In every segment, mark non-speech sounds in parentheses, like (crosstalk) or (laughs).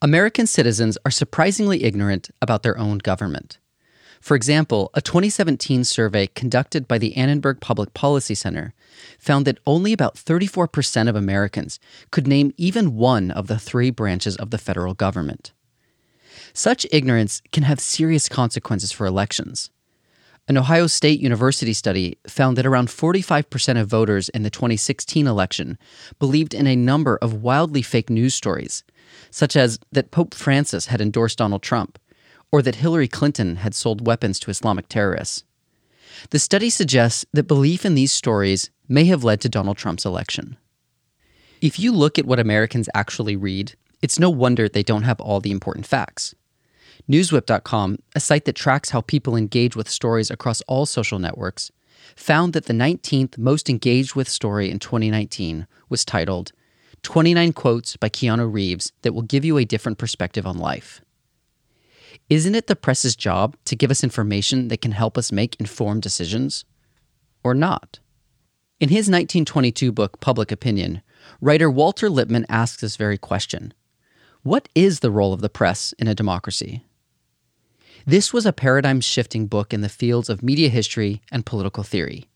American citizens are surprisingly ignorant about their own government. For example, a 2017 survey conducted by the Annenberg Public Policy Center found that only about 34% of Americans could name even one of the three branches of the federal government. Such ignorance can have serious consequences for elections. An Ohio State University study found that around 45% of voters in the 2016 election believed in a number of wildly fake news stories such as that Pope Francis had endorsed Donald Trump, or that Hillary Clinton had sold weapons to Islamic terrorists. The study suggests that belief in these stories may have led to Donald Trump's election. If you look at what Americans actually read, it's no wonder they don't have all the important facts. Newswhip.com, a site that tracks how people engage with stories across all social networks, found that the 19th most engaged with story in 2019 was titled 29 quotes by Keanu Reeves that will give you a different perspective on life. Isn't it the press's job to give us information that can help us make informed decisions? Or not? In his 1922 book, Public Opinion, writer Walter Lippmann asks this very question What is the role of the press in a democracy? This was a paradigm shifting book in the fields of media history and political theory,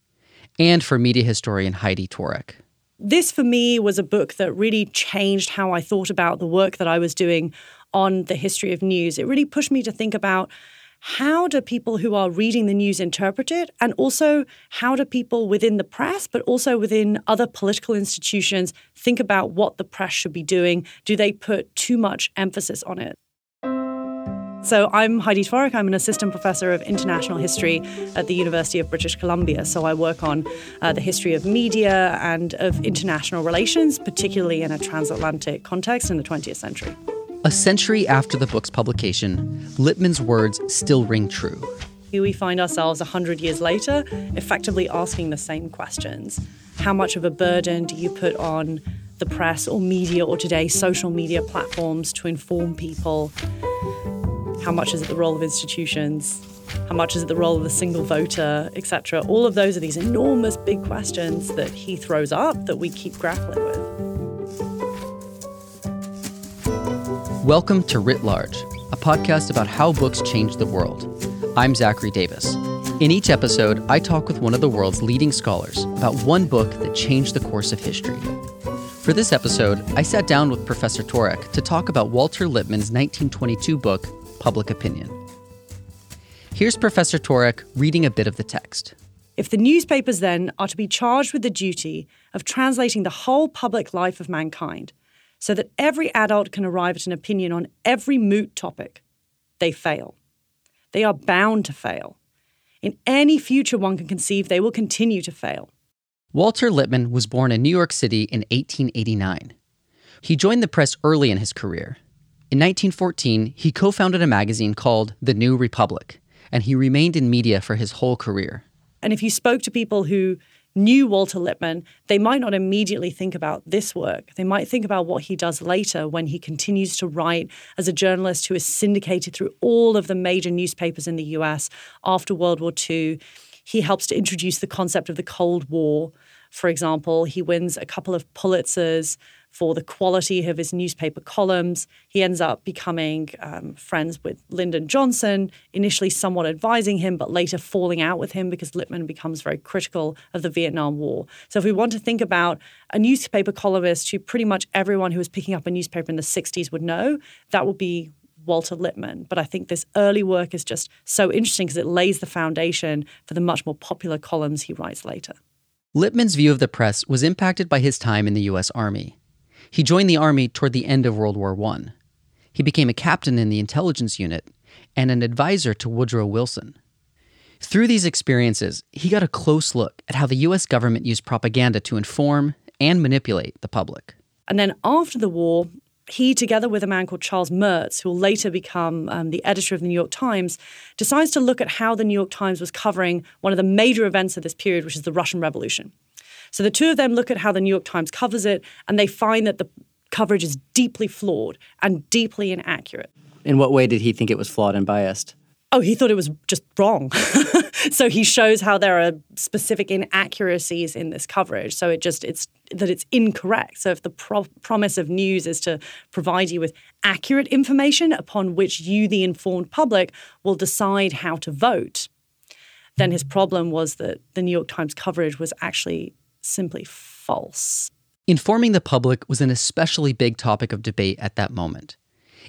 and for media historian Heidi Tworek this for me was a book that really changed how I thought about the work that I was doing on the history of news. It really pushed me to think about how do people who are reading the news interpret it? And also, how do people within the press, but also within other political institutions, think about what the press should be doing? Do they put too much emphasis on it? So I'm Heidi Tworek. I'm an assistant professor of international history at the University of British Columbia. So I work on uh, the history of media and of international relations, particularly in a transatlantic context in the 20th century. A century after the book's publication, Lippmann's words still ring true. Here we find ourselves 100 years later, effectively asking the same questions. How much of a burden do you put on the press or media or today social media platforms to inform people? How much is it the role of institutions? How much is it the role of the single voter, etc.? All of those are these enormous big questions that he throws up that we keep grappling with. Welcome to Writ Large, a podcast about how books change the world. I'm Zachary Davis. In each episode, I talk with one of the world's leading scholars about one book that changed the course of history. For this episode, I sat down with Professor Tworek to talk about Walter Lippmann's 1922 book, public opinion. Here's Professor Tworek reading a bit of the text. If the newspapers then are to be charged with the duty of translating the whole public life of mankind so that every adult can arrive at an opinion on every moot topic, they fail. They are bound to fail. In any future one can conceive, they will continue to fail. Walter Lippmann was born in New York City in 1889. He joined the press early in his career in 1914, he co founded a magazine called The New Republic, and he remained in media for his whole career. And if you spoke to people who knew Walter Lippmann, they might not immediately think about this work. They might think about what he does later when he continues to write as a journalist who is syndicated through all of the major newspapers in the US after World War II. He helps to introduce the concept of the Cold War. For example, he wins a couple of Pulitzers for the quality of his newspaper columns. He ends up becoming um, friends with Lyndon Johnson, initially somewhat advising him, but later falling out with him because Lippmann becomes very critical of the Vietnam War. So, if we want to think about a newspaper columnist who pretty much everyone who was picking up a newspaper in the 60s would know, that would be Walter Lippmann. But I think this early work is just so interesting because it lays the foundation for the much more popular columns he writes later. Lippmann's view of the press was impacted by his time in the U.S. Army. He joined the Army toward the end of World War I. He became a captain in the intelligence unit and an advisor to Woodrow Wilson. Through these experiences, he got a close look at how the US government used propaganda to inform and manipulate the public. And then after the war, he, together with a man called Charles Merz, who will later become um, the editor of the New York Times, decides to look at how the New York Times was covering one of the major events of this period, which is the Russian Revolution. So the two of them look at how the New York Times covers it, and they find that the coverage is deeply flawed and deeply inaccurate. In what way did he think it was flawed and biased? Oh, he thought it was just wrong. (laughs) so he shows how there are specific inaccuracies in this coverage. So it just it's that it's incorrect. So if the pro- promise of news is to provide you with accurate information upon which you, the informed public, will decide how to vote, then his problem was that the New York Times coverage was actually simply false. Informing the public was an especially big topic of debate at that moment.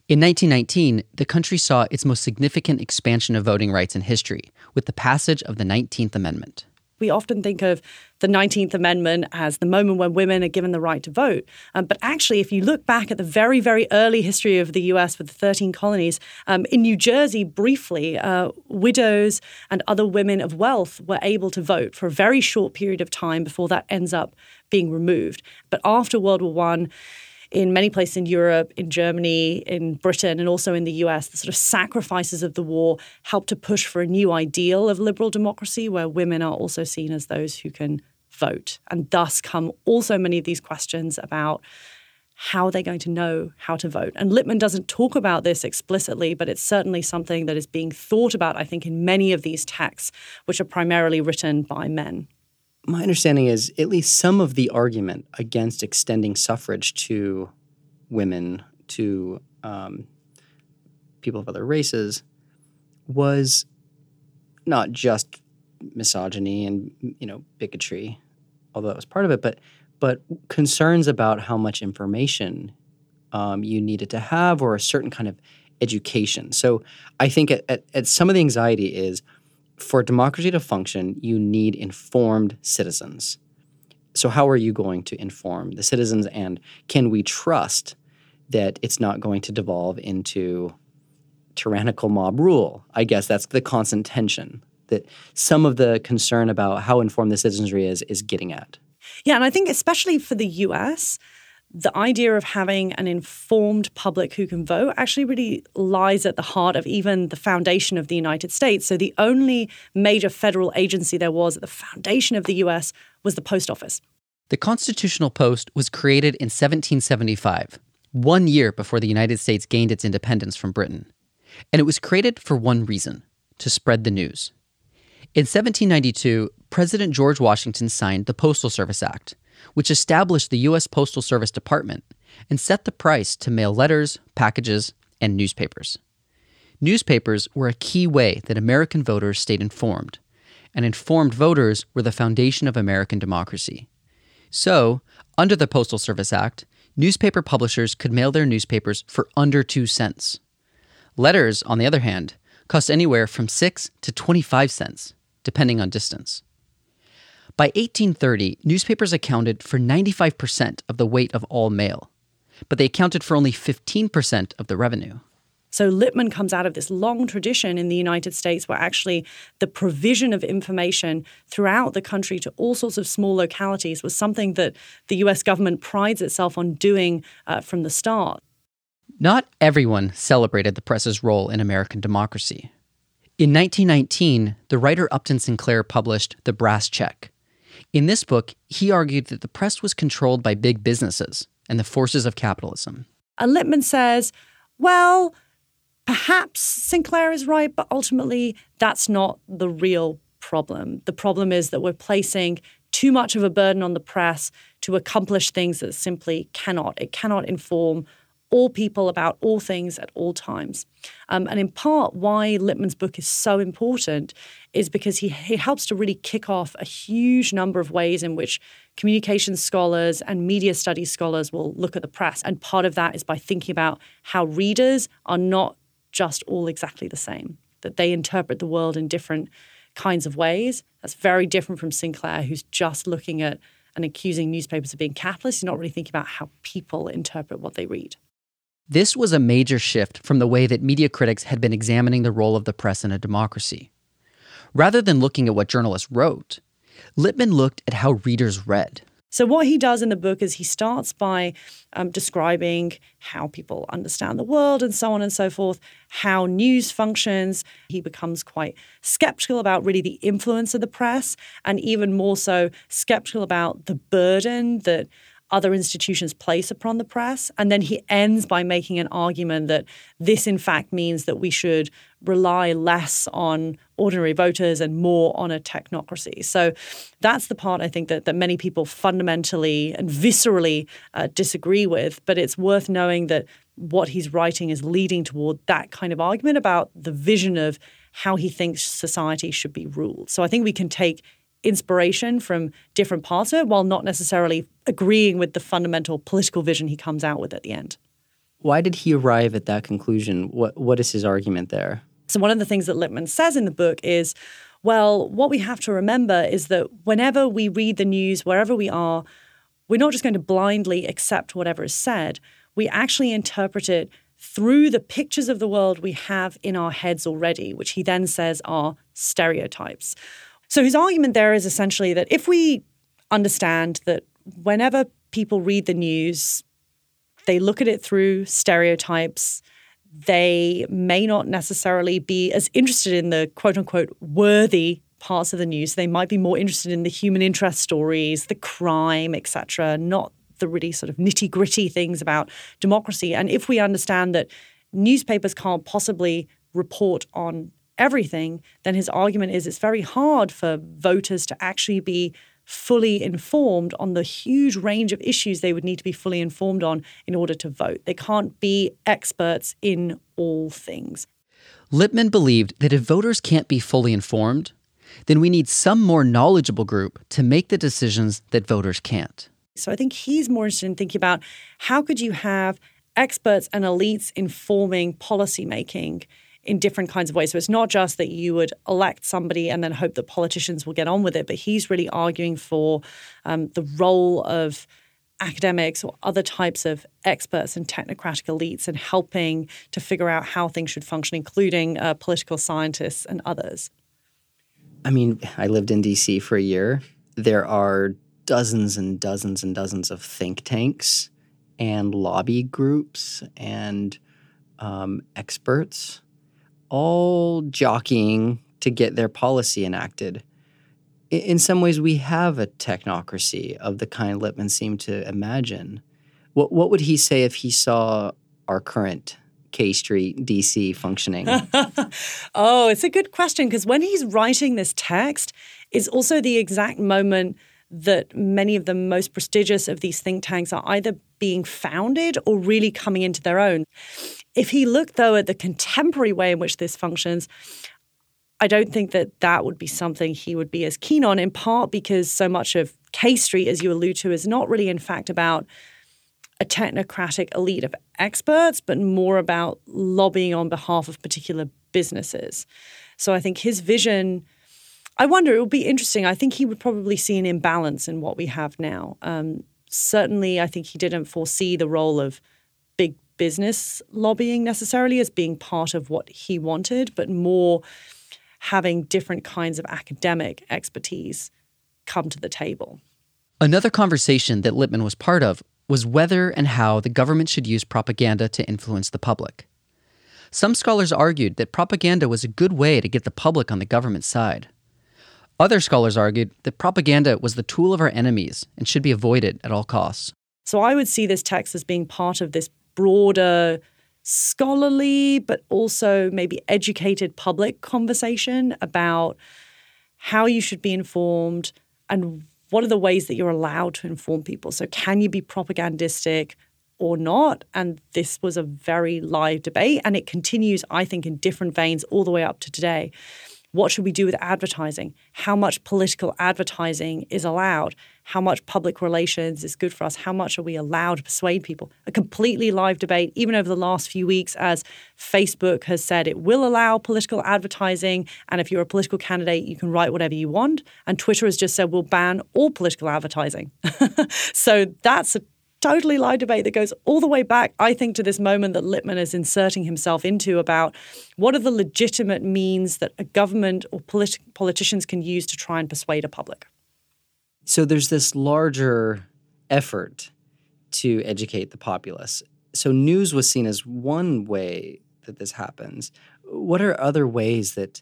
In 1919, the country saw its most significant expansion of voting rights in history with the passage of the 19th Amendment. We often think of the 19th Amendment as the moment when women are given the right to vote. Um, but actually, if you look back at the very, very early history of the US with the 13 colonies, um, in New Jersey, briefly, uh, widows and other women of wealth were able to vote for a very short period of time before that ends up being removed. But after World War I, in many places in Europe, in Germany, in Britain, and also in the US, the sort of sacrifices of the war helped to push for a new ideal of liberal democracy where women are also seen as those who can vote. And thus come also many of these questions about how they're going to know how to vote. And Lippmann doesn't talk about this explicitly, but it's certainly something that is being thought about, I think, in many of these texts, which are primarily written by men my understanding is at least some of the argument against extending suffrage to women, to um, people of other races, was not just misogyny and you know bigotry, although that was part of it, but but concerns about how much information um, you needed to have or a certain kind of education. So I think at, at, at some of the anxiety is for democracy to function, you need informed citizens. So, how are you going to inform the citizens, and can we trust that it's not going to devolve into tyrannical mob rule? I guess that's the constant tension that some of the concern about how informed the citizenry is is getting at. Yeah, and I think especially for the US, the idea of having an informed public who can vote actually really lies at the heart of even the foundation of the United States. So the only major federal agency there was at the foundation of the US was the post office. The Constitutional Post was created in 1775, one year before the United States gained its independence from Britain. And it was created for one reason to spread the news. In 1792, President George Washington signed the Postal Service Act which established the U.S. Postal Service Department and set the price to mail letters, packages, and newspapers. Newspapers were a key way that American voters stayed informed, and informed voters were the foundation of American democracy. So, under the Postal Service Act, newspaper publishers could mail their newspapers for under two cents. Letters, on the other hand, cost anywhere from 6 to 25 cents, depending on distance. By 1830, newspapers accounted for 95% of the weight of all mail, but they accounted for only 15% of the revenue. So Lippmann comes out of this long tradition in the United States where actually the provision of information throughout the country to all sorts of small localities was something that the US government prides itself on doing uh, from the start. Not everyone celebrated the press's role in American democracy. In 1919, the writer Upton Sinclair published The Brass Check, in this book, he argued that the press was controlled by big businesses and the forces of capitalism. And Lippmann says, well, perhaps Sinclair is right, but ultimately that's not the real problem. The problem is that we're placing too much of a burden on the press to accomplish things that simply cannot. It cannot inform all people about all things at all times. Um, and in part, why Lippmann's book is so important is because he, he helps to really kick off a huge number of ways in which communications scholars and media studies scholars will look at the press. And part of that is by thinking about how readers are not just all exactly the same, that they interpret the world in different kinds of ways. That's very different from Sinclair, who's just looking at and accusing newspapers of being capitalist. He's not really thinking about how people interpret what they read. This was a major shift from the way that media critics had been examining the role of the press in a democracy. Rather than looking at what journalists wrote, Lippmann looked at how readers read. So, what he does in the book is he starts by um, describing how people understand the world and so on and so forth, how news functions. He becomes quite skeptical about really the influence of the press, and even more so, skeptical about the burden that other institutions place upon the press. And then he ends by making an argument that this, in fact, means that we should rely less on ordinary voters and more on a technocracy. So that's the part I think that, that many people fundamentally and viscerally uh, disagree with. But it's worth knowing that what he's writing is leading toward that kind of argument about the vision of how he thinks society should be ruled. So I think we can take inspiration from different parts of it while not necessarily agreeing with the fundamental political vision he comes out with at the end. Why did he arrive at that conclusion? What what is his argument there? So one of the things that Lippmann says in the book is, well, what we have to remember is that whenever we read the news, wherever we are, we're not just going to blindly accept whatever is said. We actually interpret it through the pictures of the world we have in our heads already, which he then says are stereotypes. So his argument there is essentially that if we understand that whenever people read the news, they look at it through stereotypes, they may not necessarily be as interested in the quote unquote worthy parts of the news. They might be more interested in the human interest stories, the crime, etc., not the really sort of nitty gritty things about democracy. And if we understand that newspapers can't possibly report on everything, then his argument is it's very hard for voters to actually be fully informed on the huge range of issues they would need to be fully informed on in order to vote. They can't be experts in all things. Lippmann believed that if voters can't be fully informed, then we need some more knowledgeable group to make the decisions that voters can't. So I think he's more interested in thinking about how could you have experts and elites informing policymaking in different kinds of ways. So it's not just that you would elect somebody and then hope that politicians will get on with it, but he's really arguing for um, the role of academics or other types of experts and technocratic elites and helping to figure out how things should function, including uh, political scientists and others. I mean, I lived in DC for a year. There are dozens and dozens and dozens of think tanks and lobby groups and um, experts all jockeying to get their policy enacted. In some ways, we have a technocracy of the kind Lippmann seemed to imagine. What, what would he say if he saw our current K Street, DC functioning? (laughs) oh, it's a good question because when he's writing this text, it's also the exact moment that many of the most prestigious of these think tanks are either being founded or really coming into their own. If he looked, though, at the contemporary way in which this functions, I don't think that that would be something he would be as keen on, in part because so much of K Street, as you allude to, is not really, in fact, about a technocratic elite of experts, but more about lobbying on behalf of particular businesses. So I think his vision. I wonder, it would be interesting. I think he would probably see an imbalance in what we have now. Um, certainly, I think he didn't foresee the role of big business lobbying necessarily as being part of what he wanted, but more having different kinds of academic expertise come to the table. Another conversation that Lippmann was part of was whether and how the government should use propaganda to influence the public. Some scholars argued that propaganda was a good way to get the public on the government side. Other scholars argued that propaganda was the tool of our enemies and should be avoided at all costs. So I would see this text as being part of this broader scholarly but also maybe educated public conversation about how you should be informed and what are the ways that you're allowed to inform people. So, can you be propagandistic or not? And this was a very live debate, and it continues, I think, in different veins all the way up to today. What should we do with advertising? How much political advertising is allowed? How much public relations is good for us? How much are we allowed to persuade people? A completely live debate, even over the last few weeks, as Facebook has said it will allow political advertising. And if you're a political candidate, you can write whatever you want. And Twitter has just said we'll ban all political advertising. (laughs) so that's a totally live debate that goes all the way back, I think, to this moment that Lippmann is inserting himself into about what are the legitimate means that a government or politi- politicians can use to try and persuade a public. So there's this larger effort to educate the populace. So news was seen as one way that this happens. What are other ways that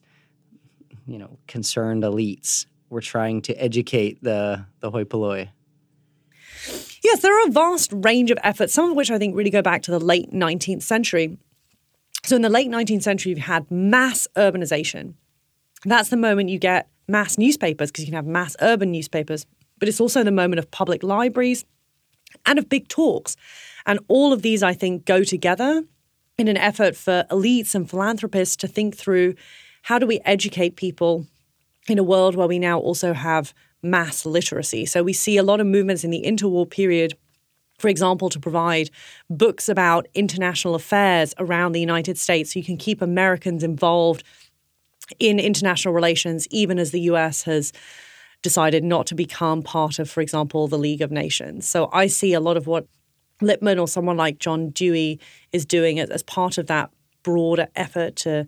you know concerned elites were trying to educate the the hoi polloi? Yes, there are a vast range of efforts, some of which I think really go back to the late 19th century. So, in the late 19th century, you've had mass urbanization. That's the moment you get mass newspapers because you can have mass urban newspapers, but it's also the moment of public libraries and of big talks. And all of these, I think, go together in an effort for elites and philanthropists to think through how do we educate people in a world where we now also have mass literacy. So we see a lot of movements in the interwar period for example, to provide books about international affairs around the United States so you can keep Americans involved in international relations, even as the US has decided not to become part of, for example, the League of Nations. So I see a lot of what Lippmann or someone like John Dewey is doing as, part of that broader effort to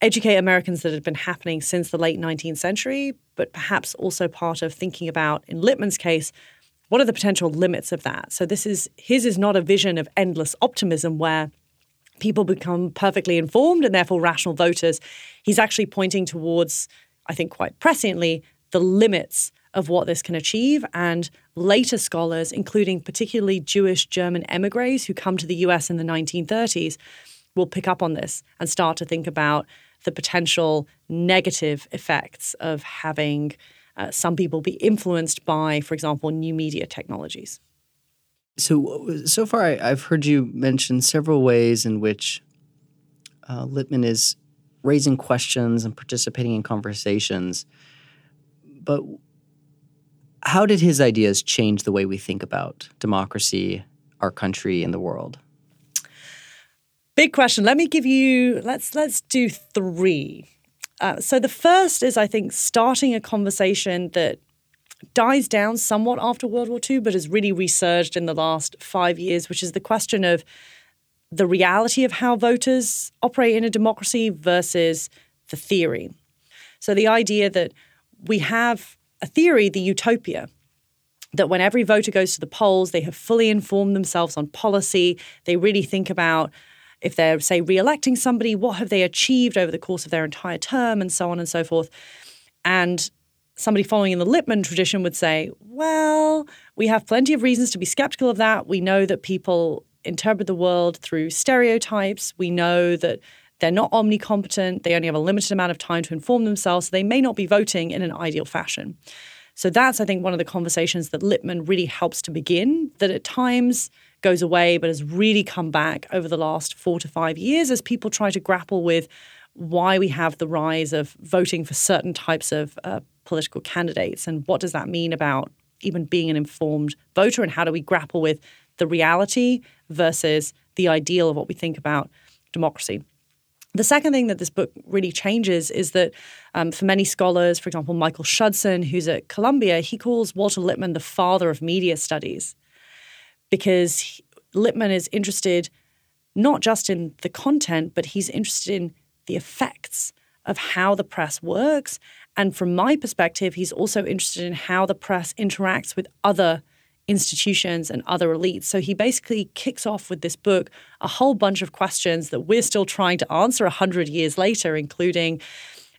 educate Americans that had been happening since the late 19th century, but perhaps also part of thinking about, in Lippmann's case, what are the potential limits of that? So this is his is not a vision of endless optimism where people become perfectly informed and therefore rational voters. He's actually pointing towards, I think quite presciently, the limits of what this can achieve. And later scholars, including particularly Jewish German emigres who come to the US in the 1930s, will pick up on this and start to think about the potential negative effects of having uh, some people be influenced by, for example, new media technologies. So, so far, I, have heard you mention several ways in which uh, Lippmann is raising questions and participating in conversations. But how did his ideas change the way we think about democracy, our country, and the world? Big question. Let me give you. Let's let's do three. Uh, so the first is, I think, starting a conversation that dies down somewhat after World War II, but has really resurged in the last five years, which is the question of the reality of how voters operate in a democracy versus the theory. So the idea that we have a theory, the utopia, that when every voter goes to the polls, they have fully informed themselves on policy, they really think about if they're, say, re electing somebody, what have they achieved over the course of their entire term, and so on and so forth. And somebody following in the Lippmann tradition would say, well, we have plenty of reasons to be skeptical of that. We know that people interpret the world through stereotypes. We know that they're not omnicompetent. They only have a limited amount of time to inform themselves. So they may not be voting in an ideal fashion. So that's, I think, one of the conversations that Lippmann really helps to begin, that at times goes away, but has really come back over the last four to five years as people try to grapple with why we have the rise of voting for certain types of uh, political candidates and what does that mean about even being an informed voter and how do we grapple with the reality versus the ideal of what we think about democracy. The second thing that this book really changes is that um, for many scholars, for example, Michael Schudson, who's at Columbia, he calls Walter Lippmann the father of media studies because he, Lippmann is interested not just in the content, but he's interested in the effects of how the press works. And from my perspective, he's also interested in how the press interacts with other institutions and other elites. So he basically kicks off with this book a whole bunch of questions that we're still trying to answer 100 years later, including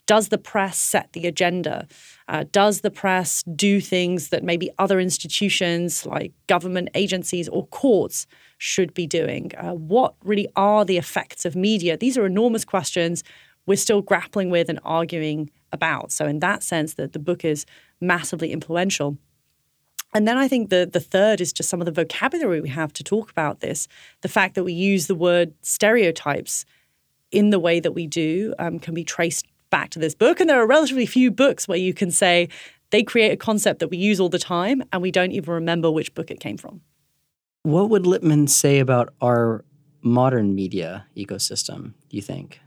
does the press set the agenda? Uh, does the press do things that maybe other institutions like government agencies or courts should be doing? Uh, what really are the effects of media? These are enormous questions we're still grappling with and arguing about. So, in that sense, that the book is massively influential. And then I think the the third is just some of the vocabulary we have to talk about this. The fact that we use the word stereotypes in the way that we do um, can be traced back to this book. And there are relatively few books where you can say they create a concept that we use all the time and we don't even remember which book it came from. What would Lippmann say about our modern media ecosystem, do you think?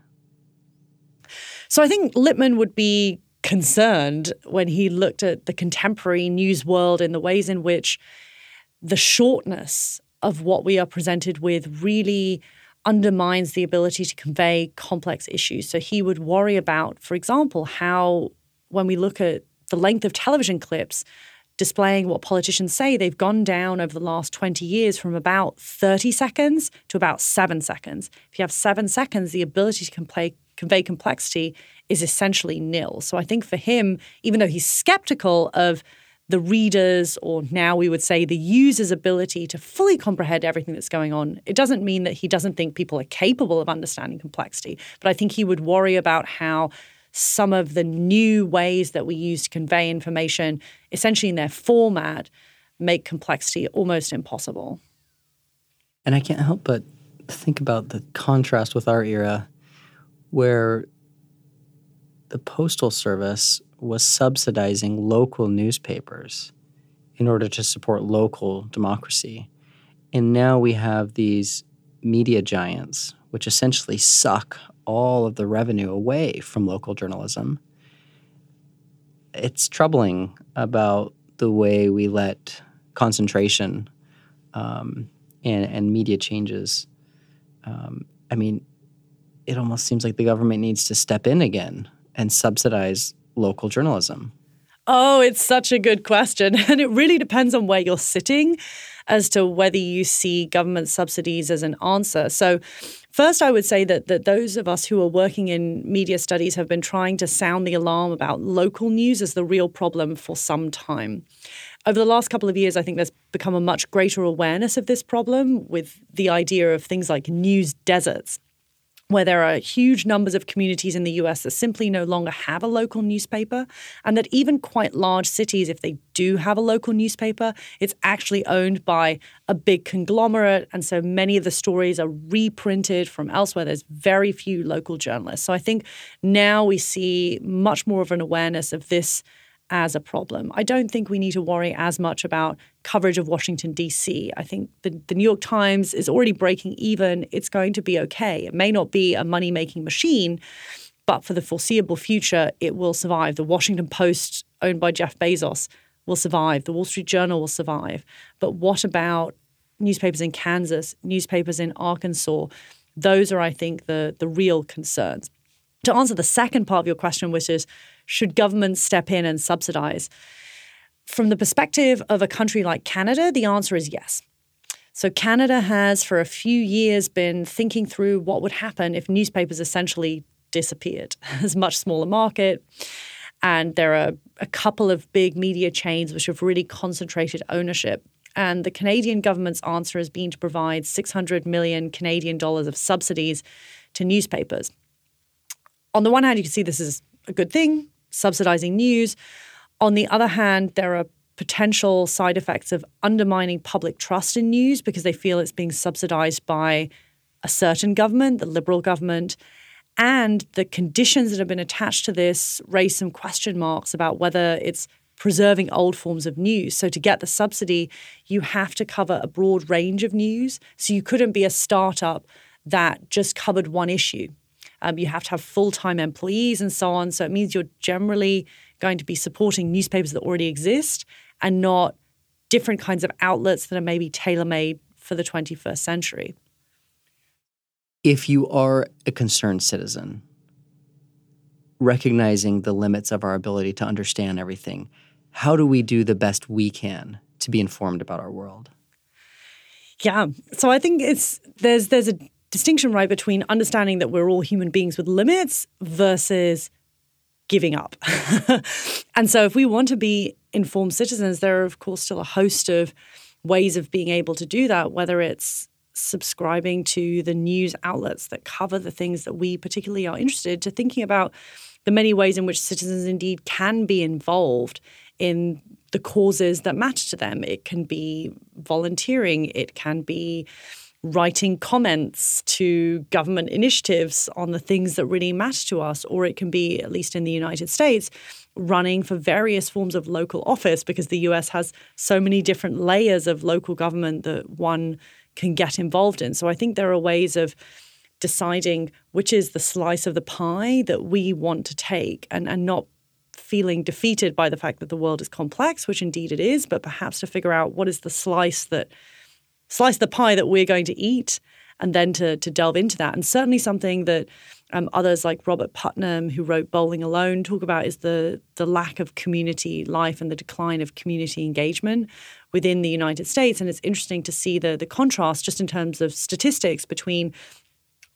So I think Lippmann would be concerned when he looked at the contemporary news world and the ways in which the shortness of what we are presented with really undermines the ability to convey complex issues. So he would worry about, for example, how when we look at the length of television clips displaying what politicians say, they've gone down over the last 20 years from about 30 seconds to about seven seconds. If you have seven seconds, the ability to convey, convey complexity is essentially nil. So I think for him, even though he's skeptical of the readers, or now we would say the user's ability to fully comprehend everything that's going on. It doesn't mean that he doesn't think people are capable of understanding complexity, but I think he would worry about how some of the new ways that we use to convey information, essentially in their format, make complexity almost impossible. And I can't help but think about the contrast with our era where the Postal Service was subsidizing local newspapers in order to support local democracy. And now we have these media giants, which essentially suck all of the revenue away from local journalism. It's troubling about the way we let concentration um, and, and media changes. Um, I mean, it almost seems like the government needs to step in again and subsidize local journalism. Oh, it's such a good question. (laughs) And it really depends on where you're sitting as to whether you see government subsidies as an answer. So, first, I would say that, that those of us who are working in media studies have been trying to sound the alarm about local news as the real problem for some time. Over the last couple of years, I think there's become a much greater awareness of this problem with the idea of things like news deserts where there are huge numbers of communities in the US that simply no longer have a local newspaper, and that even quite large cities, if they do have a local newspaper, it's actually owned by a big conglomerate. And so many of the stories are reprinted from elsewhere. There's very few local journalists. So I think now we see much more of an awareness of this as a problem. I don't think we need to worry as much about coverage of Washington, D.C. I think the, the New York Times is already breaking even. It's going to be okay. It may not be a money making machine, but for the foreseeable future, it will survive. The Washington Post, owned by Jeff Bezos, will survive. The Wall Street Journal will survive. But what about newspapers in Kansas, newspapers in Arkansas? Those are, I think, the, the real concerns. To answer the second part of your question, which is should governments step in and subsidize? From the perspective of a country like Canada, the answer is yes. So, Canada has for a few years been thinking through what would happen if newspapers essentially disappeared. (laughs) It's a much smaller market. And there are a couple of big media chains which have really concentrated ownership. And the Canadian government's answer has been to provide 600 million Canadian dollars of subsidies to newspapers. On the one hand, you can see this is a good thing subsidizing news. On the other hand, there are potential side effects of undermining public trust in news because they feel it's being subsidized by a certain government, the Liberal government. And the conditions that have been attached to this raise some question marks about whether it's preserving old forms of news. So, to get the subsidy, you have to cover a broad range of news. So, you couldn't be a startup that just covered one issue. Um, you have to have full time employees and so on. So it means you're generally going to be supporting newspapers that already exist and not different kinds of outlets that are maybe tailor made for the 21st century. If you are a concerned citizen, recognizing the limits of our ability to understand everything, how do we do the best we can to be informed about our world? Yeah. So I think it's there's there's a distinction right between understanding that we're all human beings with limits versus giving up. (laughs) and so if we want to be informed citizens, there are of course still a host of ways of being able to do that, whether it's subscribing to the news outlets that cover the things that we particularly are interested to thinking about the many ways in which citizens indeed can be involved in the causes that matter to them. It can be volunteering, it can be writing comments to government initiatives on the things that really matter to us, or it can be, at least in the United States, running for various forms of local office because the US has so many different layers of local government that one can get involved in. So I think there are ways of deciding which is the slice of the pie that we want to take and, and not feeling defeated by the fact that the world is complex, which indeed it is, but perhaps to figure out what is the slice that slice the pie that we're going to eat and then to, to delve into that. And certainly something that um, others like Robert Putnam, who wrote Bowling Alone, talk about is the, the lack of community life and the decline of community engagement within the United States. And it's interesting to see the, the contrast just in terms of statistics between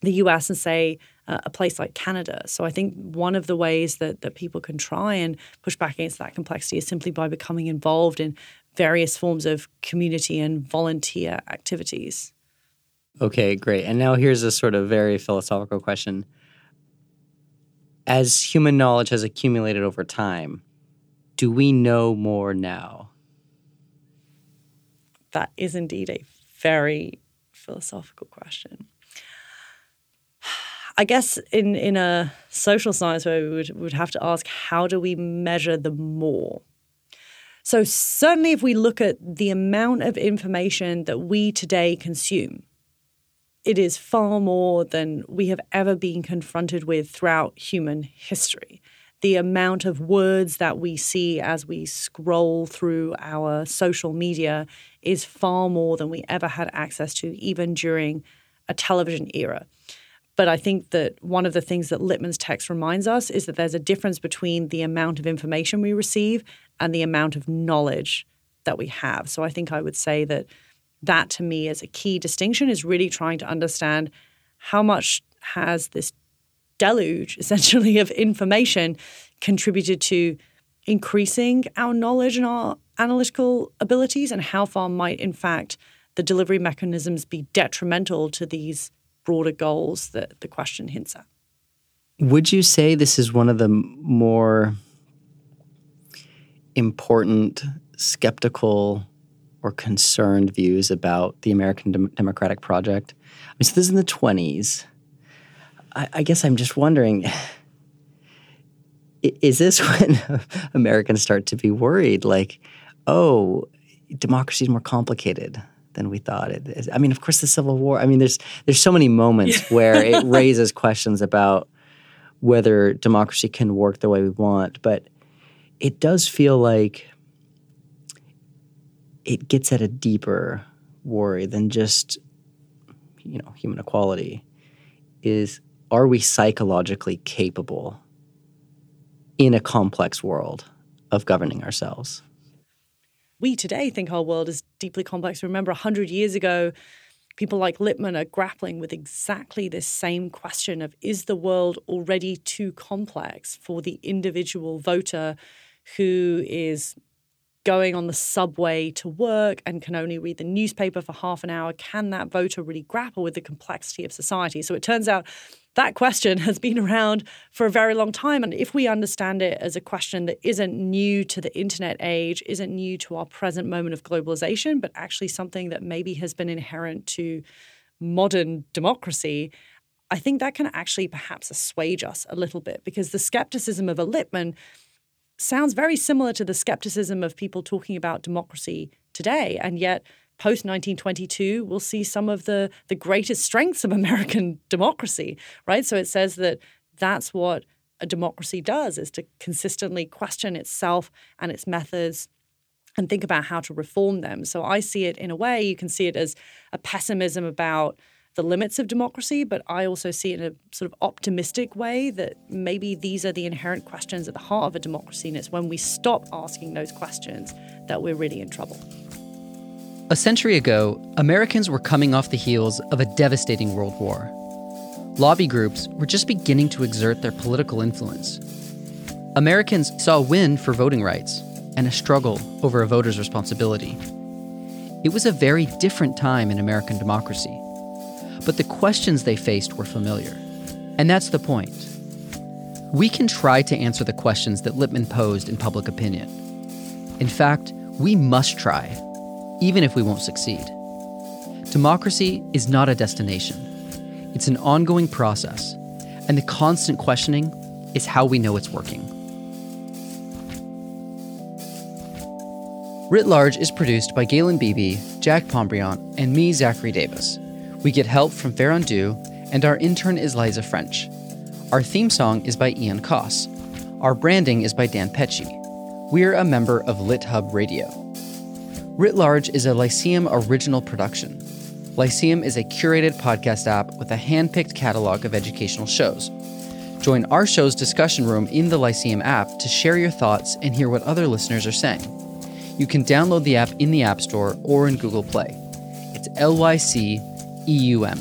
the US and, say, uh, a place like Canada. So I think one of the ways that, that people can try and push back against that complexity is simply by becoming involved in various forms of community and volunteer activities. Okay, great. And now here's a sort of very philosophical question. As human knowledge has accumulated over time, do we know more now? That is indeed a very philosophical question. I guess in, in a social science way, we would, would have to ask how do we measure the more? So, certainly, if we look at the amount of information that we today consume, it is far more than we have ever been confronted with throughout human history. The amount of words that we see as we scroll through our social media is far more than we ever had access to, even during a television era. But I think that one of the things that Lippmann's text reminds us is that there's a difference between the amount of information we receive and the amount of knowledge that we have. So I think I would say that that to me is a key distinction is really trying to understand how much has this deluge (laughs) essentially of information contributed to increasing our knowledge and our analytical abilities and how far might in fact the delivery mechanisms be detrimental to these broader goals that the question hints at. Would you say this is one of the more important skeptical or concerned views about the American dem- democratic project? I mean, so this is in the 20s. I, I guess I'm just wondering is this (laughs) when Americans start to be worried? Like, oh, democracy is more complicated than we thought it is. I mean, of course, the Civil War. I mean, there's there's so many moments where it (laughs) raises questions about whether democracy can work the way we want, but it does feel like it gets at a deeper worry than just you know human equality. Is are we psychologically capable in a complex world of governing ourselves? we today think our world is deeply complex. Remember, 100 years ago, people like Lippmann are grappling with exactly this same question of is the world already too complex for the individual voter who is going on the subway to work and can only read the newspaper for half an hour? Can that voter really grapple with the complexity of society? So it turns out that question (laughs) has been around for a very long time. And if we understand it as a question that isn't new to the internet age, isn't new to our present moment of globalization, but actually something that maybe has been inherent to modern democracy, I think that can actually perhaps assuage us a little bit because the skepticism of a Lippmann sounds very similar to the skepticism of people talking about democracy today. And yet, post 1922 we'll see some of the the greatest strengths of (laughs) American democracy, right? So it says that that's what a democracy does is to consistently question itself and its methods and think about how to reform them. So I see it in a way you can see it as a pessimism about the limits of democracy, but I also see it in a sort of optimistic way that maybe these are the inherent questions at the heart of a democracy. And it's when we stop asking those questions that we're really in trouble. A century ago, Americans were coming off the heels of a devastating world war. Lobby groups were just beginning to exert their political influence. Americans saw a win for voting rights and a struggle over a voter's responsibility. It was a very different time in American democracy. But the questions they faced were familiar. And that's the point. We can try to answer the questions that Lippmann posed in public opinion. In fact, we must try even if we won't succeed. Democracy is not a destination, it's an ongoing process, and the constant questioning is how we know it's working. Writ Large is produced by Galen Beebe, Jack Pombriant, and me, Zachary Davis. We get help from Farron Dew, and our intern is Liza French. Our theme song is by Ian Koss. Our branding is by Dan Pecci. We're a member of LitHub Radio. Writ Large is a Lyceum original production. Lyceum is a curated podcast app with a hand picked catalog of educational shows. Join our show's discussion room in the Lyceum app to share your thoughts and hear what other listeners are saying. You can download the app in the App Store or in Google Play. It's L Y C E U M.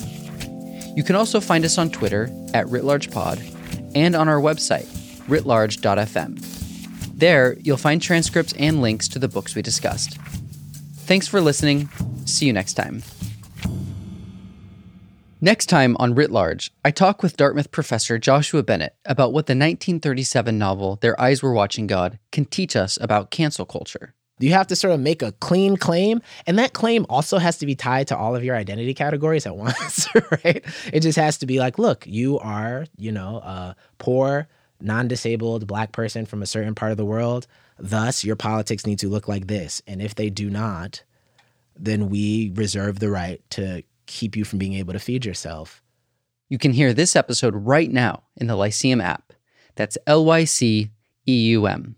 You can also find us on Twitter at WritLargePod and on our website, writlarge.fm. There, you'll find transcripts and links to the books we discussed. Thanks for listening. See you next time. Next time on Writ Large, I talk with Dartmouth professor Joshua Bennett about what the 1937 novel Their Eyes Were Watching God can teach us about cancel culture. You have to sort of make a clean claim, and that claim also has to be tied to all of your identity categories at (laughs) once, right? It just has to be like, look, you are, you know, a poor, non-disabled black person from a certain part of the world. Thus, your politics need to look like this, and if they do not, then we reserve the right to keep you from being able to feed yourself. You can hear this episode right now in the Lyceum app. That's L Y C E U M.